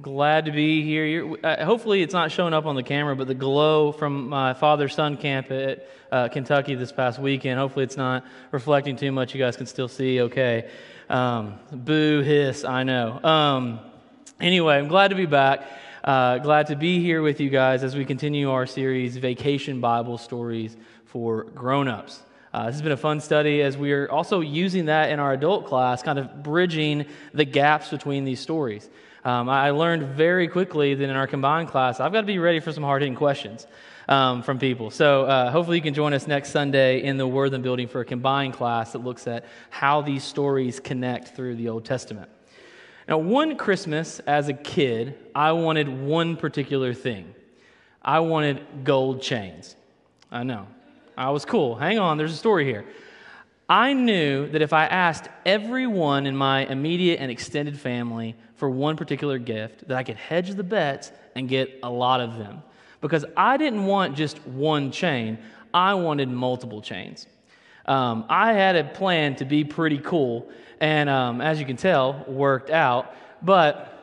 Glad to be here. Uh, hopefully, it's not showing up on the camera, but the glow from my father son camp at uh, Kentucky this past weekend, hopefully, it's not reflecting too much. You guys can still see okay. Um, boo, hiss, I know. Um, anyway, I'm glad to be back. Uh, glad to be here with you guys as we continue our series, Vacation Bible Stories for Grown Ups. Uh, this has been a fun study as we are also using that in our adult class, kind of bridging the gaps between these stories. Um, I learned very quickly that in our combined class, I've got to be ready for some hard hitting questions um, from people. So uh, hopefully you can join us next Sunday in the Wortham building for a combined class that looks at how these stories connect through the Old Testament. Now, one Christmas as a kid, I wanted one particular thing I wanted gold chains. I know. I was cool. Hang on, there's a story here. I knew that if I asked everyone in my immediate and extended family for one particular gift, that I could hedge the bets and get a lot of them. Because I didn't want just one chain, I wanted multiple chains. Um, I had a plan to be pretty cool, and um, as you can tell, worked out. But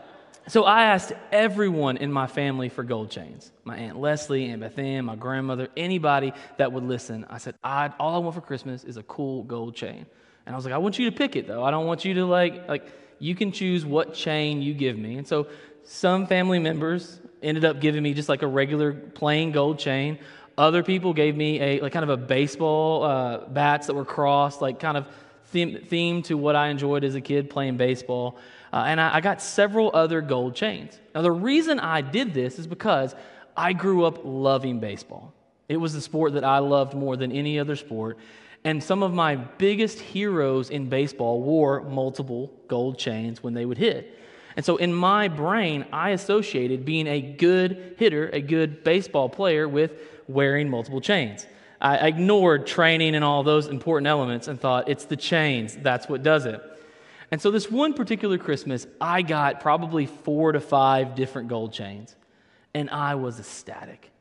so I asked everyone in my family for gold chains my Aunt Leslie, Aunt Beth Ann, my grandmother, anybody that would listen. I said, I, all I want for Christmas is a cool gold chain. And I was like, I want you to pick it though. I don't want you to like, like, you can choose what chain you give me. And so some family members ended up giving me just like a regular plain gold chain. Other people gave me a like kind of a baseball uh, bats that were crossed, like kind of themed to what I enjoyed as a kid playing baseball. Uh, and I, I got several other gold chains. Now, the reason I did this is because I grew up loving baseball. It was the sport that I loved more than any other sport. And some of my biggest heroes in baseball wore multiple gold chains when they would hit. And so in my brain, I associated being a good hitter, a good baseball player, with wearing multiple chains. I ignored training and all those important elements and thought it's the chains, that's what does it. And so, this one particular Christmas, I got probably four to five different gold chains, and I was ecstatic.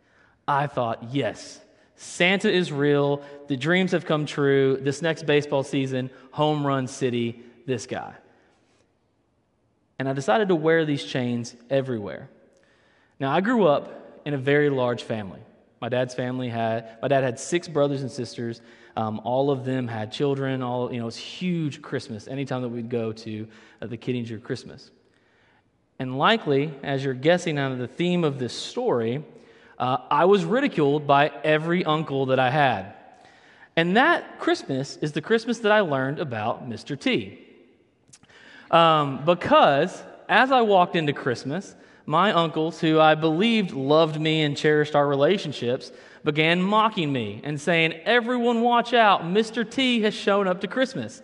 I thought, yes, Santa is real. The dreams have come true. This next baseball season, home run city, this guy. And I decided to wear these chains everywhere. Now, I grew up in a very large family. My dad's family had, my dad had six brothers and sisters. Um, all of them had children. All, you know, it was huge Christmas anytime that we'd go to uh, the Kittinger Christmas. And likely, as you're guessing out of the theme of this story, uh, I was ridiculed by every uncle that I had. And that Christmas is the Christmas that I learned about Mr. T. Um, because as I walked into Christmas, my uncles, who I believed loved me and cherished our relationships, began mocking me and saying, Everyone watch out, Mr. T has shown up to Christmas.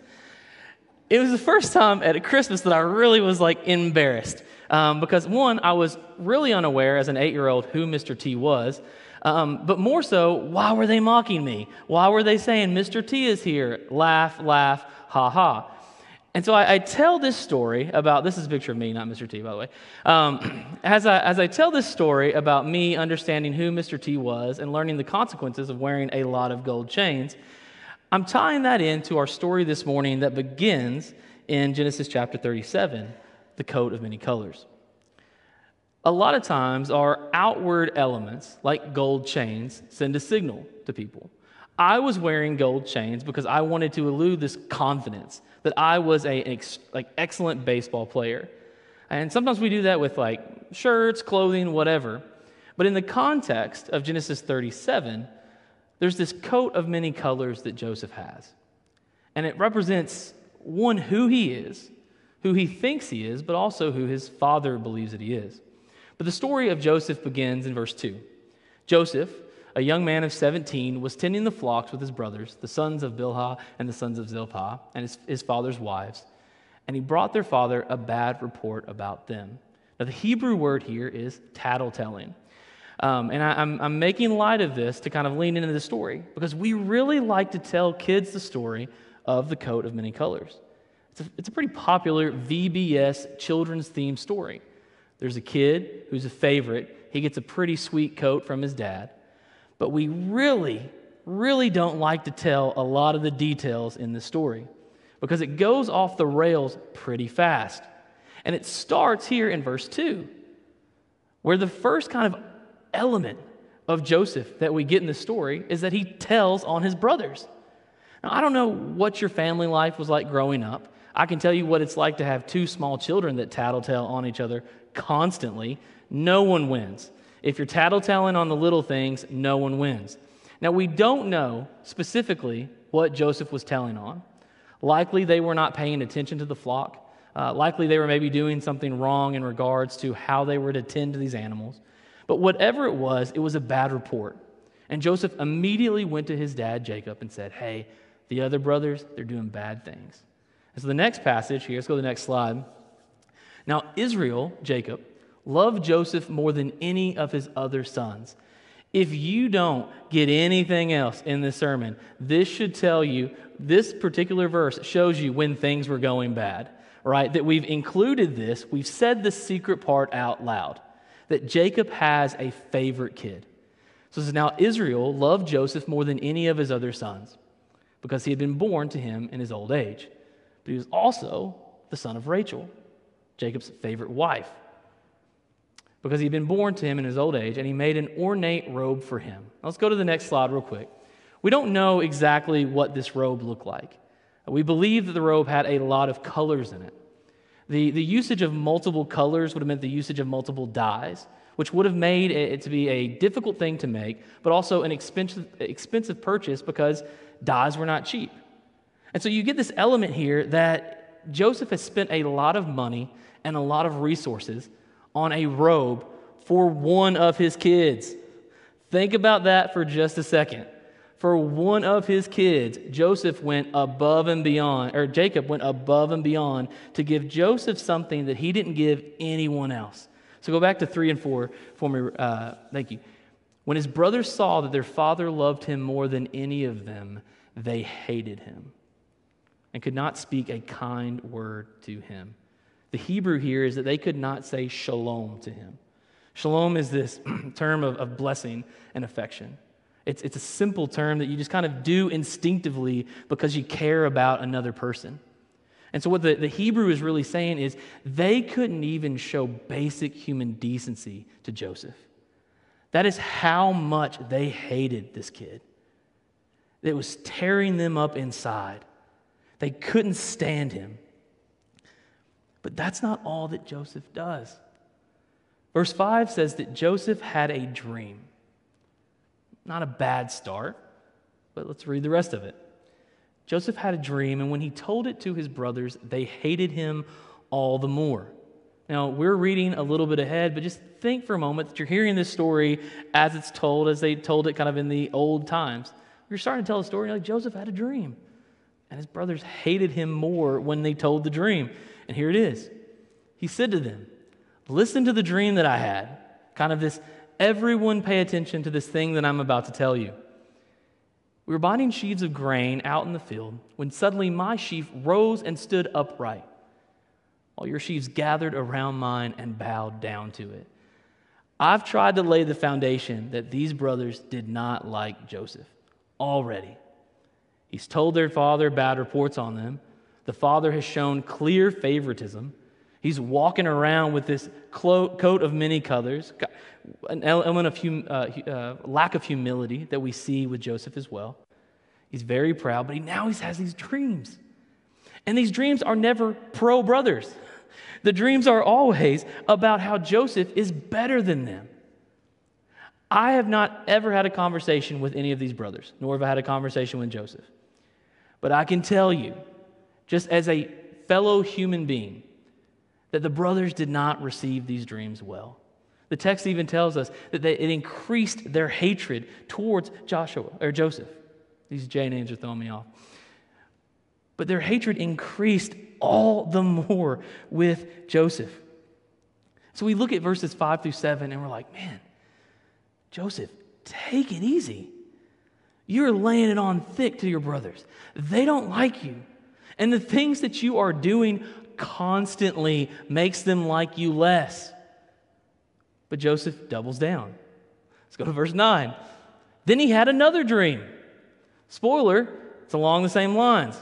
It was the first time at Christmas that I really was like embarrassed. Um, because one, I was really unaware as an eight year old who Mr. T was. Um, but more so, why were they mocking me? Why were they saying, Mr. T is here? Laugh, laugh, ha ha. And so I, I, tell this story about this is a picture of me, not Mr. T, by the way. Um, as, I, as I tell this story about me understanding who Mr. T was and learning the consequences of wearing a lot of gold chains, I'm tying that into our story this morning that begins in Genesis chapter 37 the coat of many colors. A lot of times, our outward elements, like gold chains, send a signal to people. I was wearing gold chains because I wanted to elude this confidence that I was a, an ex, like excellent baseball player. And sometimes we do that with like shirts, clothing, whatever. But in the context of Genesis 37, there's this coat of many colors that Joseph has. And it represents one, who he is, who he thinks he is, but also who his father believes that he is. But the story of Joseph begins in verse 2. Joseph, a young man of 17, was tending the flocks with his brothers, the sons of Bilhah and the sons of Zilpah, and his, his father's wives. And he brought their father a bad report about them. Now, the Hebrew word here is tattletelling. Um, and I, I'm, I'm making light of this to kind of lean into the story because we really like to tell kids the story of the coat of many colors. It's a, it's a pretty popular VBS children's theme story. There's a kid who's a favorite. He gets a pretty sweet coat from his dad. But we really, really don't like to tell a lot of the details in the story because it goes off the rails pretty fast. And it starts here in verse 2, where the first kind of element of Joseph that we get in the story is that he tells on his brothers. Now, I don't know what your family life was like growing up. I can tell you what it's like to have two small children that tattletale on each other constantly. No one wins. If you're tattletaling on the little things, no one wins. Now, we don't know specifically what Joseph was telling on. Likely they were not paying attention to the flock. Uh, likely they were maybe doing something wrong in regards to how they were to tend to these animals. But whatever it was, it was a bad report. And Joseph immediately went to his dad, Jacob, and said, Hey, the other brothers, they're doing bad things. And so the next passage here, let's go to the next slide. Now, Israel, Jacob, loved Joseph more than any of his other sons. If you don't get anything else in this sermon, this should tell you, this particular verse shows you when things were going bad, right? That we've included this, we've said the secret part out loud, that Jacob has a favorite kid. So this is now Israel loved Joseph more than any of his other sons because he had been born to him in his old age. But he was also the son of Rachel, Jacob's favorite wife, because he'd been born to him in his old age, and he made an ornate robe for him. let's go to the next slide real quick. We don't know exactly what this robe looked like. We believe that the robe had a lot of colors in it. The, the usage of multiple colors would have meant the usage of multiple dyes, which would have made it to be a difficult thing to make, but also an expensive, expensive purchase because dyes were not cheap. And so you get this element here that Joseph has spent a lot of money and a lot of resources on a robe for one of his kids. Think about that for just a second. For one of his kids, Joseph went above and beyond, or Jacob went above and beyond to give Joseph something that he didn't give anyone else. So go back to three and four for me. Uh, thank you. When his brothers saw that their father loved him more than any of them, they hated him and could not speak a kind word to him. The Hebrew here is that they could not say shalom to him. Shalom is this term of, of blessing and affection. It's, it's a simple term that you just kind of do instinctively because you care about another person. And so, what the, the Hebrew is really saying is they couldn't even show basic human decency to Joseph. That is how much they hated this kid. It was tearing them up inside. They couldn't stand him. But that's not all that Joseph does. Verse 5 says that Joseph had a dream. Not a bad start, but let's read the rest of it. Joseph had a dream, and when he told it to his brothers, they hated him all the more. Now, we're reading a little bit ahead, but just think for a moment that you're hearing this story as it's told, as they told it kind of in the old times. You're starting to tell a story like Joseph had a dream, and his brothers hated him more when they told the dream. And here it is. He said to them, Listen to the dream that I had. Kind of this, everyone pay attention to this thing that I'm about to tell you. We were binding sheaves of grain out in the field when suddenly my sheaf rose and stood upright, while your sheaves gathered around mine and bowed down to it. I've tried to lay the foundation that these brothers did not like Joseph already. He's told their father bad reports on them. The father has shown clear favoritism. He's walking around with this coat of many colors, an element of hum, uh, uh, lack of humility that we see with Joseph as well. He's very proud, but he, now he has these dreams. And these dreams are never pro brothers. The dreams are always about how Joseph is better than them. I have not ever had a conversation with any of these brothers, nor have I had a conversation with Joseph. But I can tell you, just as a fellow human being, that the brothers did not receive these dreams well. The text even tells us that they, it increased their hatred towards Joshua or Joseph. These J names are throwing me off. But their hatred increased all the more with Joseph. So we look at verses 5 through 7 and we're like, man, Joseph, take it easy. You're laying it on thick to your brothers. They don't like you. And the things that you are doing constantly makes them like you less. But Joseph doubles down. Let's go to verse 9. Then he had another dream. Spoiler, it's along the same lines.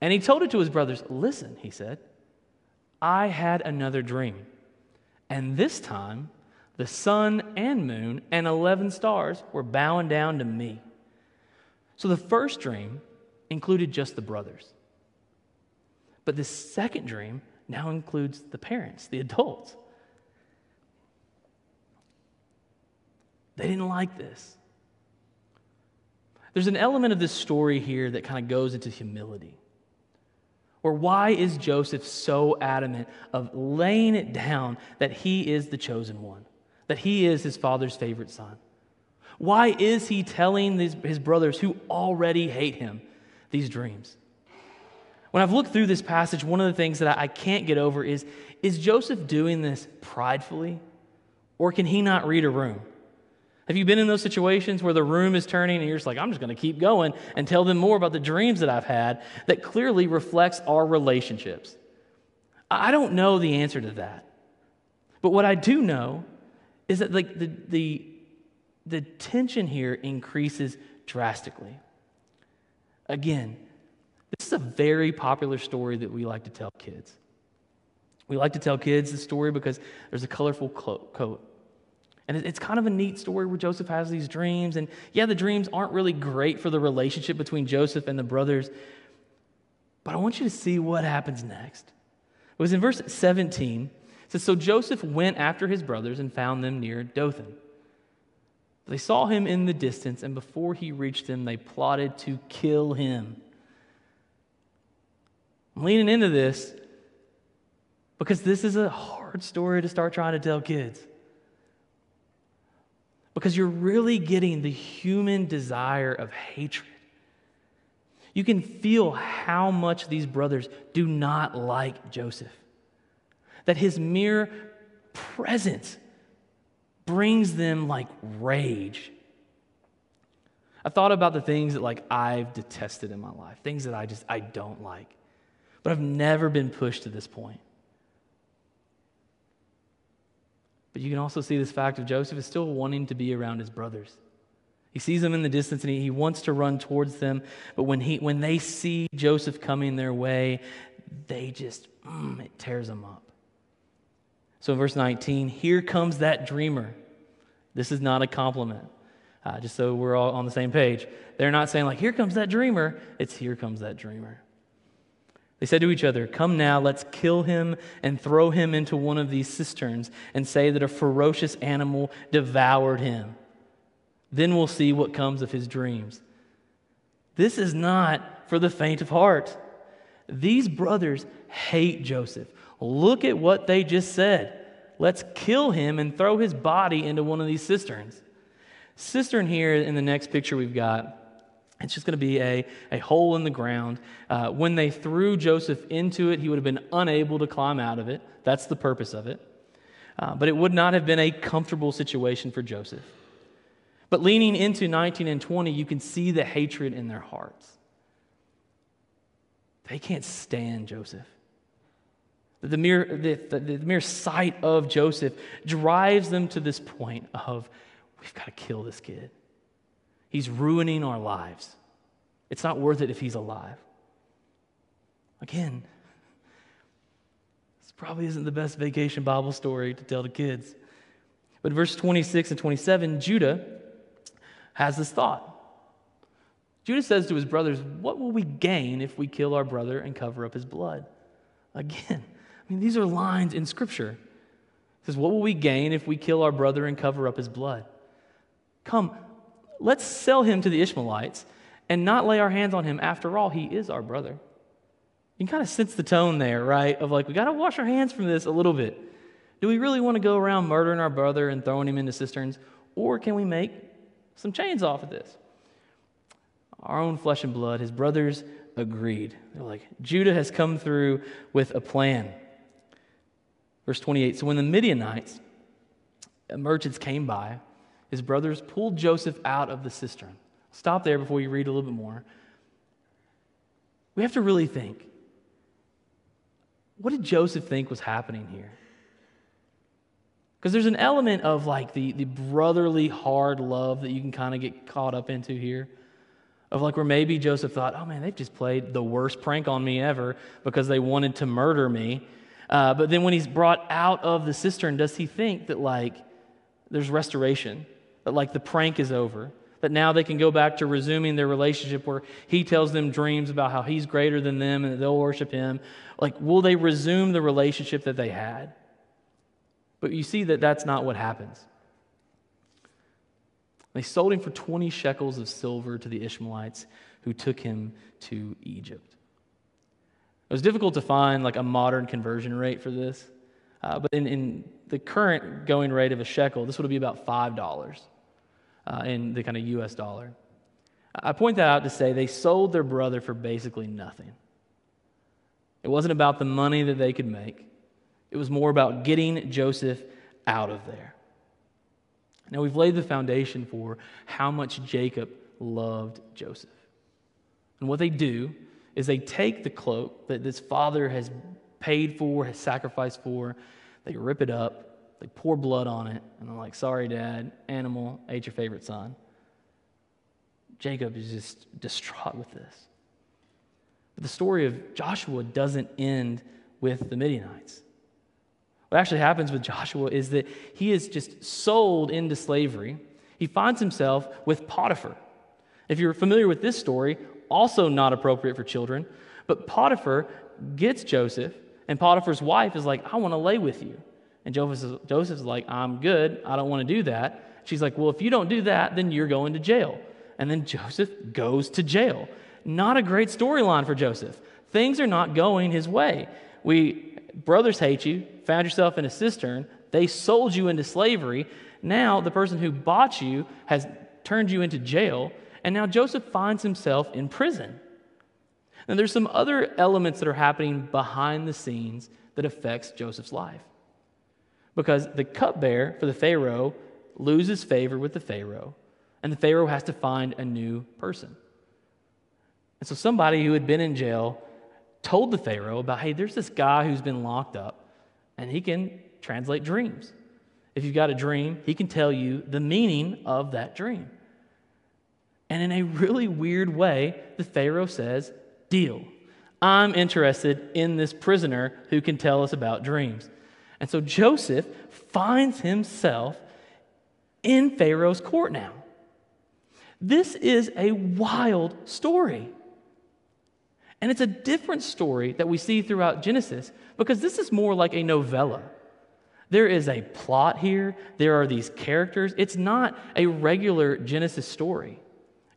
And he told it to his brothers. Listen, he said, I had another dream. And this time, the sun and moon and 11 stars were bowing down to me. So the first dream included just the brothers. But the second dream now includes the parents, the adults. They didn't like this. There's an element of this story here that kind of goes into humility. Or why is Joseph so adamant of laying it down that he is the chosen one, that he is his father's favorite son? Why is he telling these, his brothers who already hate him these dreams? When I've looked through this passage, one of the things that I can't get over is is Joseph doing this pridefully? Or can he not read a room? Have you been in those situations where the room is turning and you're just like, I'm just going to keep going and tell them more about the dreams that I've had that clearly reflects our relationships? I don't know the answer to that. But what I do know is that like the, the, the tension here increases drastically. Again, this is a very popular story that we like to tell kids. We like to tell kids the story because there's a colorful coat and it's kind of a neat story where Joseph has these dreams. And yeah, the dreams aren't really great for the relationship between Joseph and the brothers. But I want you to see what happens next. It was in verse 17. It says, So Joseph went after his brothers and found them near Dothan. They saw him in the distance, and before he reached them, they plotted to kill him. I'm leaning into this because this is a hard story to start trying to tell kids because you're really getting the human desire of hatred. You can feel how much these brothers do not like Joseph. That his mere presence brings them like rage. I thought about the things that like I've detested in my life, things that I just I don't like. But I've never been pushed to this point. But you can also see this fact of Joseph is still wanting to be around his brothers. He sees them in the distance and he, he wants to run towards them. But when, he, when they see Joseph coming their way, they just, mm, it tears them up. So in verse 19, here comes that dreamer. This is not a compliment, uh, just so we're all on the same page. They're not saying, like, here comes that dreamer. It's here comes that dreamer. They said to each other, Come now, let's kill him and throw him into one of these cisterns and say that a ferocious animal devoured him. Then we'll see what comes of his dreams. This is not for the faint of heart. These brothers hate Joseph. Look at what they just said. Let's kill him and throw his body into one of these cisterns. Cistern here in the next picture we've got it's just going to be a, a hole in the ground. Uh, when they threw Joseph into it, he would have been unable to climb out of it. That's the purpose of it. Uh, but it would not have been a comfortable situation for Joseph. But leaning into 19 and 20, you can see the hatred in their hearts. They can't stand Joseph. The mere, the, the, the mere sight of Joseph drives them to this point of, we've got to kill this kid. He's ruining our lives. It's not worth it if he's alive. Again, this probably isn't the best vacation Bible story to tell the kids. But verse 26 and 27, Judah has this thought. Judah says to his brothers, What will we gain if we kill our brother and cover up his blood? Again, I mean, these are lines in Scripture. It says, What will we gain if we kill our brother and cover up his blood? Come, let's sell him to the Ishmaelites and not lay our hands on him. After all, he is our brother. You can kind of sense the tone there, right? Of like, we got to wash our hands from this a little bit. Do we really want to go around murdering our brother and throwing him into cisterns? Or can we make some chains off of this? Our own flesh and blood, his brothers agreed. They're like, Judah has come through with a plan. Verse 28 So when the Midianites, uh, merchants came by, his brothers pulled Joseph out of the cistern. Stop there before you read a little bit more. We have to really think what did Joseph think was happening here? Because there's an element of like the, the brotherly hard love that you can kind of get caught up into here. Of like where maybe Joseph thought, oh man, they've just played the worst prank on me ever because they wanted to murder me. Uh, but then when he's brought out of the cistern, does he think that like there's restoration, that like the prank is over, that now they can go back to resuming their relationship where he tells them dreams about how he's greater than them and they'll worship him? Like, will they resume the relationship that they had? But you see that that's not what happens. They sold him for 20 shekels of silver to the Ishmaelites who took him to Egypt. It was difficult to find like a modern conversion rate for this, uh, but in, in, the current going rate of a shekel, this would be about $5 uh, in the kind of US dollar. I point that out to say they sold their brother for basically nothing. It wasn't about the money that they could make, it was more about getting Joseph out of there. Now, we've laid the foundation for how much Jacob loved Joseph. And what they do is they take the cloak that this father has paid for, has sacrificed for, they rip it up, they pour blood on it, and they're like, sorry, dad, animal ate your favorite son. Jacob is just distraught with this. But the story of Joshua doesn't end with the Midianites. What actually happens with Joshua is that he is just sold into slavery. He finds himself with Potiphar. If you're familiar with this story, also not appropriate for children. But Potiphar gets Joseph, and Potiphar's wife is like, I want to lay with you. And Joseph, Joseph's like, I'm good. I don't want to do that. She's like, Well, if you don't do that, then you're going to jail. And then Joseph goes to jail. Not a great storyline for Joseph. Things are not going his way. We brothers hate you, found yourself in a cistern, they sold you into slavery. Now the person who bought you has turned you into jail. And now Joseph finds himself in prison. And there's some other elements that are happening behind the scenes that affects Joseph's life. Because the cupbearer for the Pharaoh loses favor with the Pharaoh, and the Pharaoh has to find a new person. And so somebody who had been in jail told the Pharaoh about, hey, there's this guy who's been locked up, and he can translate dreams. If you've got a dream, he can tell you the meaning of that dream. And in a really weird way, the Pharaoh says, Deal. I'm interested in this prisoner who can tell us about dreams. And so Joseph finds himself in Pharaoh's court now. This is a wild story. And it's a different story that we see throughout Genesis because this is more like a novella. There is a plot here, there are these characters. It's not a regular Genesis story.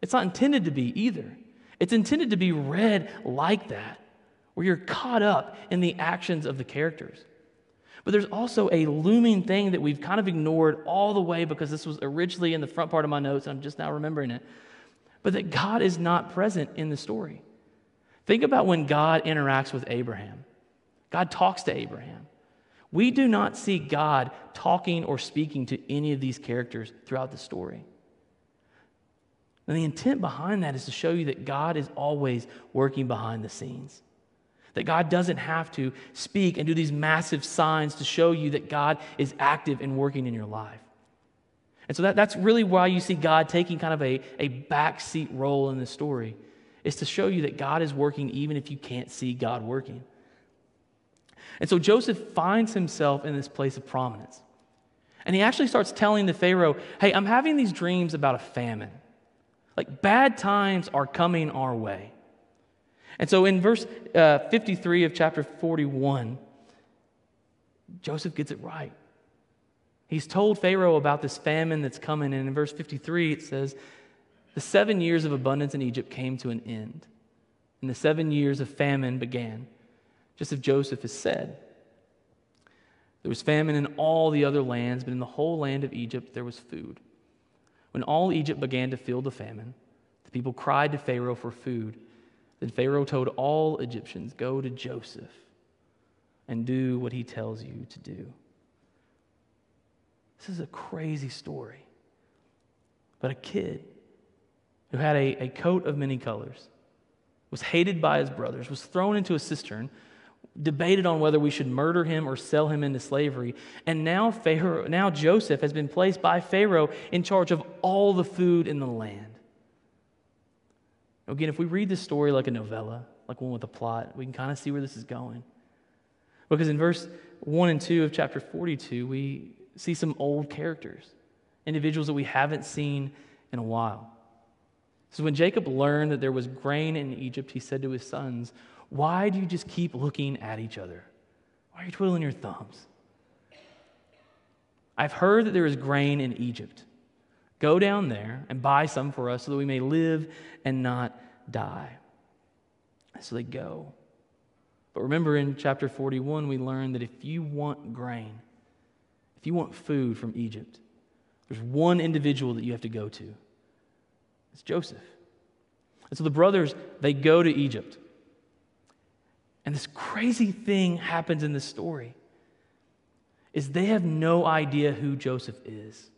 It's not intended to be either. It's intended to be read like that, where you're caught up in the actions of the characters. But there's also a looming thing that we've kind of ignored all the way because this was originally in the front part of my notes, and I'm just now remembering it. But that God is not present in the story. Think about when God interacts with Abraham. God talks to Abraham. We do not see God talking or speaking to any of these characters throughout the story. And the intent behind that is to show you that God is always working behind the scenes. That God doesn't have to speak and do these massive signs to show you that God is active and working in your life. And so that, that's really why you see God taking kind of a, a backseat role in the story, is to show you that God is working even if you can't see God working. And so Joseph finds himself in this place of prominence. And he actually starts telling the Pharaoh, hey, I'm having these dreams about a famine. Like bad times are coming our way. And so in verse uh, 53 of chapter 41, Joseph gets it right. He's told Pharaoh about this famine that's coming. And in verse 53, it says, The seven years of abundance in Egypt came to an end, and the seven years of famine began, just as Joseph has said. There was famine in all the other lands, but in the whole land of Egypt there was food. When all Egypt began to feel the famine, the people cried to Pharaoh for food. Then Pharaoh told all Egyptians, Go to Joseph and do what he tells you to do. This is a crazy story. But a kid who had a, a coat of many colors, was hated by his brothers, was thrown into a cistern, debated on whether we should murder him or sell him into slavery. And now Pharaoh, now Joseph has been placed by Pharaoh in charge of all the food in the land. Again, if we read this story like a novella, like one with a plot, we can kind of see where this is going. Because in verse 1 and 2 of chapter 42, we see some old characters, individuals that we haven't seen in a while. So when Jacob learned that there was grain in Egypt, he said to his sons, Why do you just keep looking at each other? Why are you twiddling your thumbs? I've heard that there is grain in Egypt. Go down there and buy some for us so that we may live and not die. So they go. But remember in chapter 41, we learned that if you want grain, if you want food from Egypt, there's one individual that you have to go to. It's Joseph. And so the brothers, they go to Egypt. And this crazy thing happens in this story is they have no idea who Joseph is.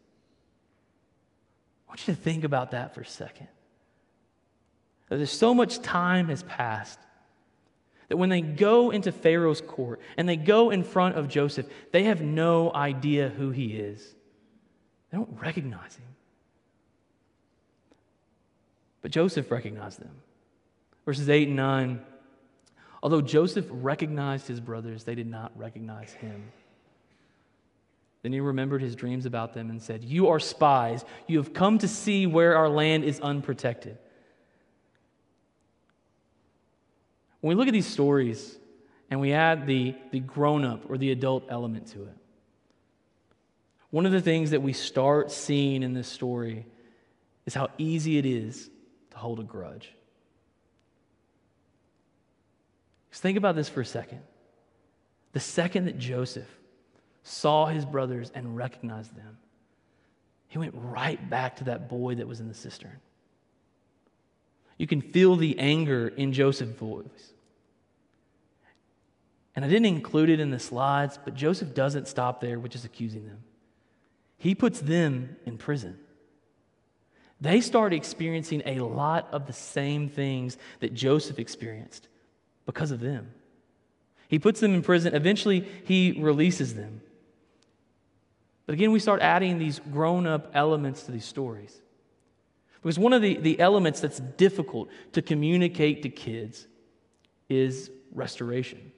I want you to think about that for a second. There's so much time has passed that when they go into Pharaoh's court and they go in front of Joseph, they have no idea who he is. They don't recognize him. But Joseph recognized them. Verses 8 and 9 Although Joseph recognized his brothers, they did not recognize him. Then he remembered his dreams about them and said, You are spies. You have come to see where our land is unprotected. When we look at these stories and we add the, the grown up or the adult element to it, one of the things that we start seeing in this story is how easy it is to hold a grudge. Just think about this for a second. The second that Joseph saw his brothers and recognized them, he went right back to that boy that was in the cistern. You can feel the anger in Joseph's voice. And I didn't include it in the slides, but Joseph doesn't stop there with just accusing them. He puts them in prison. They start experiencing a lot of the same things that Joseph experienced because of them. He puts them in prison. Eventually, he releases them. But again, we start adding these grown up elements to these stories. Because one of the, the elements that's difficult to communicate to kids is restoration.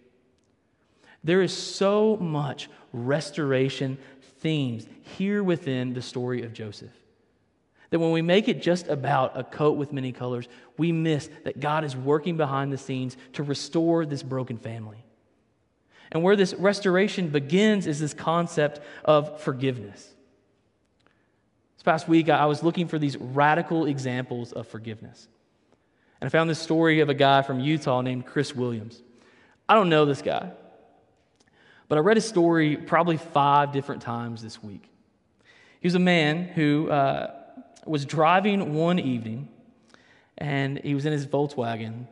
There is so much restoration themes here within the story of Joseph that when we make it just about a coat with many colors, we miss that God is working behind the scenes to restore this broken family. And where this restoration begins is this concept of forgiveness. This past week, I was looking for these radical examples of forgiveness. And I found this story of a guy from Utah named Chris Williams. I don't know this guy, but I read his story probably five different times this week. He was a man who uh, was driving one evening, and he was in his Volkswagen,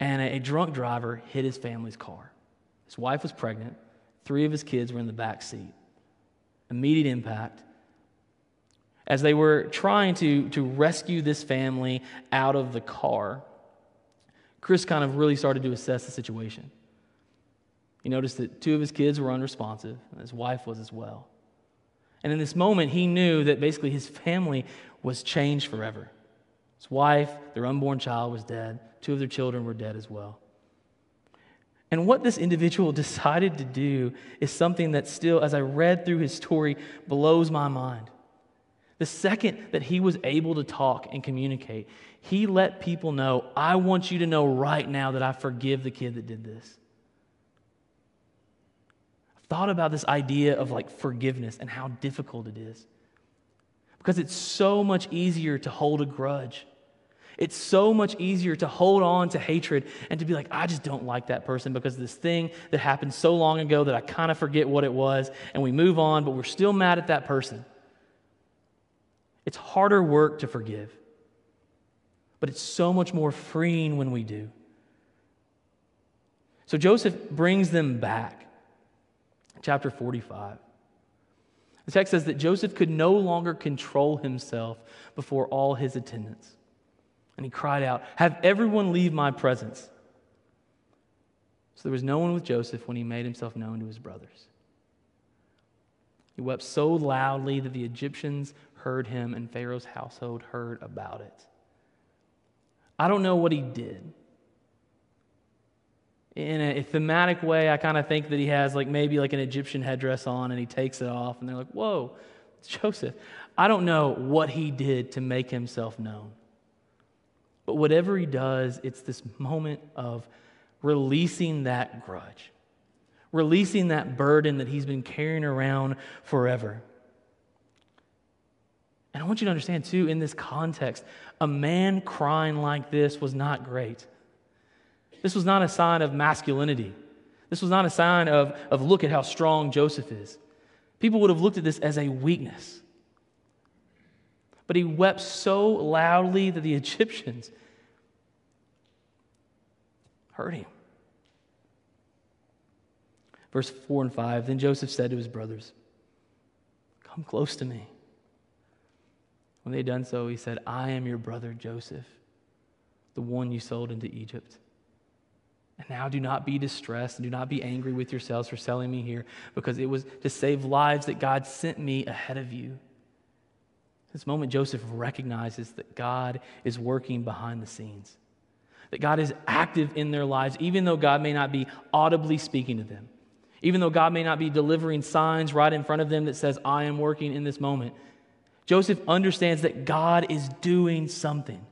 and a, drunk driver hit his family's car. His wife was pregnant. Three of his kids were in the back seat. Immediate impact. As they were trying to, to rescue this family out of the car, Chris kind of really started to assess the situation. He noticed that two of his kids were unresponsive, and his wife was as well. And in this moment, he knew that basically his family was changed forever. His wife, their unborn child, was dead. Two of their children were dead as well. And what this individual decided to do is something that still, as I read through his story, blows my mind. The second that he was able to talk and communicate, he let people know, I want you to know right now that I forgive the kid that did this. Thought about this idea of like forgiveness and how difficult it is. Because it's so much easier to hold a grudge it's so much easier to hold on to hatred and to be like, I just don't like that person because this thing that happened so long ago that I kind of forget what it was, and we move on, but we're still mad at that person. It's harder work to forgive, but it's so much more freeing when we do. So Joseph brings them back. Chapter 45. The text says that Joseph could no longer control himself before all his attendants. And he cried out, Have everyone leave my presence. So there was no one with Joseph when he made himself known to his brothers. He wept so loudly that the Egyptians heard him and Pharaoh's household heard about it. I don't know what he did. In a thematic way, I kind of think that he has like maybe like an Egyptian headdress on and he takes it off and they're like, whoa, it's Joseph. I don't know what he did to make himself known. But whatever he does, it's this moment of releasing that grudge, releasing that burden that he's been carrying around forever. And I want you to understand, too, in this context, a man crying like this was not great. This was not a sign of masculinity. This was not a sign of, of look at how strong Joseph is. People would have looked at this as a weakness. But he wept so loudly that the Egyptians heard him. Verse 4 and 5 Then Joseph said to his brothers, Come close to me. When they had done so, he said, I am your brother Joseph, the one you sold into Egypt. And now do not be distressed and do not be angry with yourselves for selling me here, because it was to save lives that God sent me ahead of you. This moment, Joseph recognizes that God is working behind the scenes, that God is active in their lives, even though God may not be audibly speaking to them, even though God may not be delivering signs right in front of them that says, I am working in this moment. Joseph understands that God is doing something.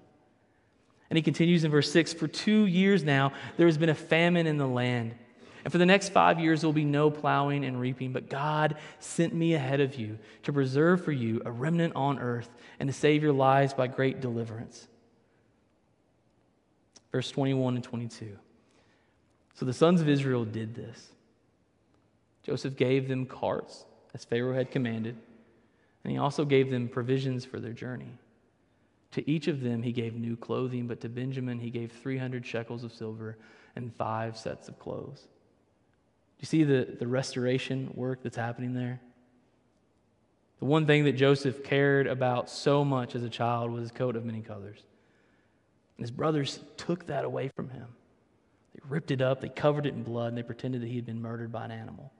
And he continues in verse 6 For two years now, there has been a famine in the land. And for the next five years, there will be no plowing and reaping. But God sent me ahead of you to preserve for you a remnant on earth and to save your lives by great deliverance. Verse 21 and 22. So the sons of Israel did this. Joseph gave them carts, as Pharaoh had commanded and he also gave them provisions for their journey. To each of them he gave new clothing, but to Benjamin he gave 300 shekels of silver and five sets of clothes. Do you see the, the restoration work that's happening there? The one thing that Joseph cared about so much as a child was his coat of many colors. And his brothers took that away from him. They ripped it up, they covered it in blood, and they pretended that he had been murdered by an animal.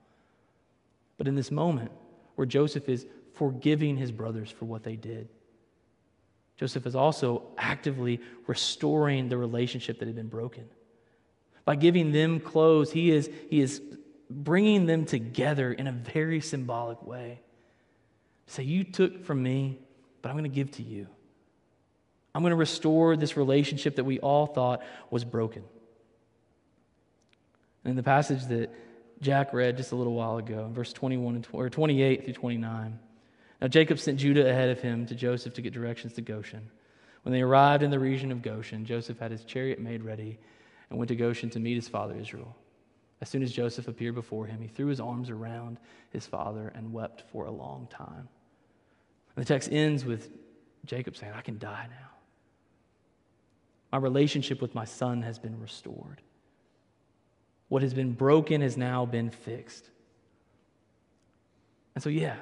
But in this moment, where Joseph is forgiving his brothers for what they did. Joseph is also actively restoring the relationship that had been broken. By giving them clothes, he is, he is bringing them together in a very symbolic way. Say, You took from me, but I'm going to give to you. I'm going to restore this relationship that we all thought was broken. And in the passage that Jack read just a little while ago, in verse 21 and, or 28 through 29, now Jacob sent Judah ahead of him to Joseph to get directions to Goshen. When they arrived in the region of Goshen, Joseph had his chariot made ready and went to Goshen to meet his father Israel. As soon as Joseph appeared before him, he threw his arms around his father and wept for a long time. And the text ends with Jacob saying, I can die now. My relationship with my son has been restored. What has been broken has now been fixed. And so, yeah,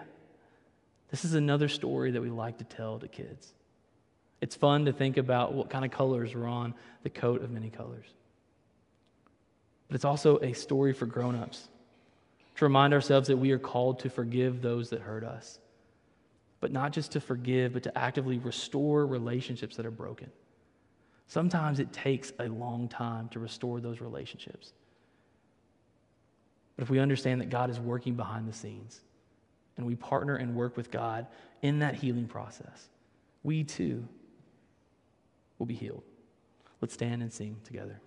this is another story that we like to tell to kids. It's fun to think about what kind of colors were on the coat of many colors. But it's also a story for grown-ups to remind ourselves that we are called to forgive those that hurt us. But not just to forgive, but to actively restore relationships that are broken. Sometimes it takes a long time to restore those relationships. But if we understand that God is working behind the scenes, and we partner and work with God in that healing process, we too will be healed. Let's stand and sing together.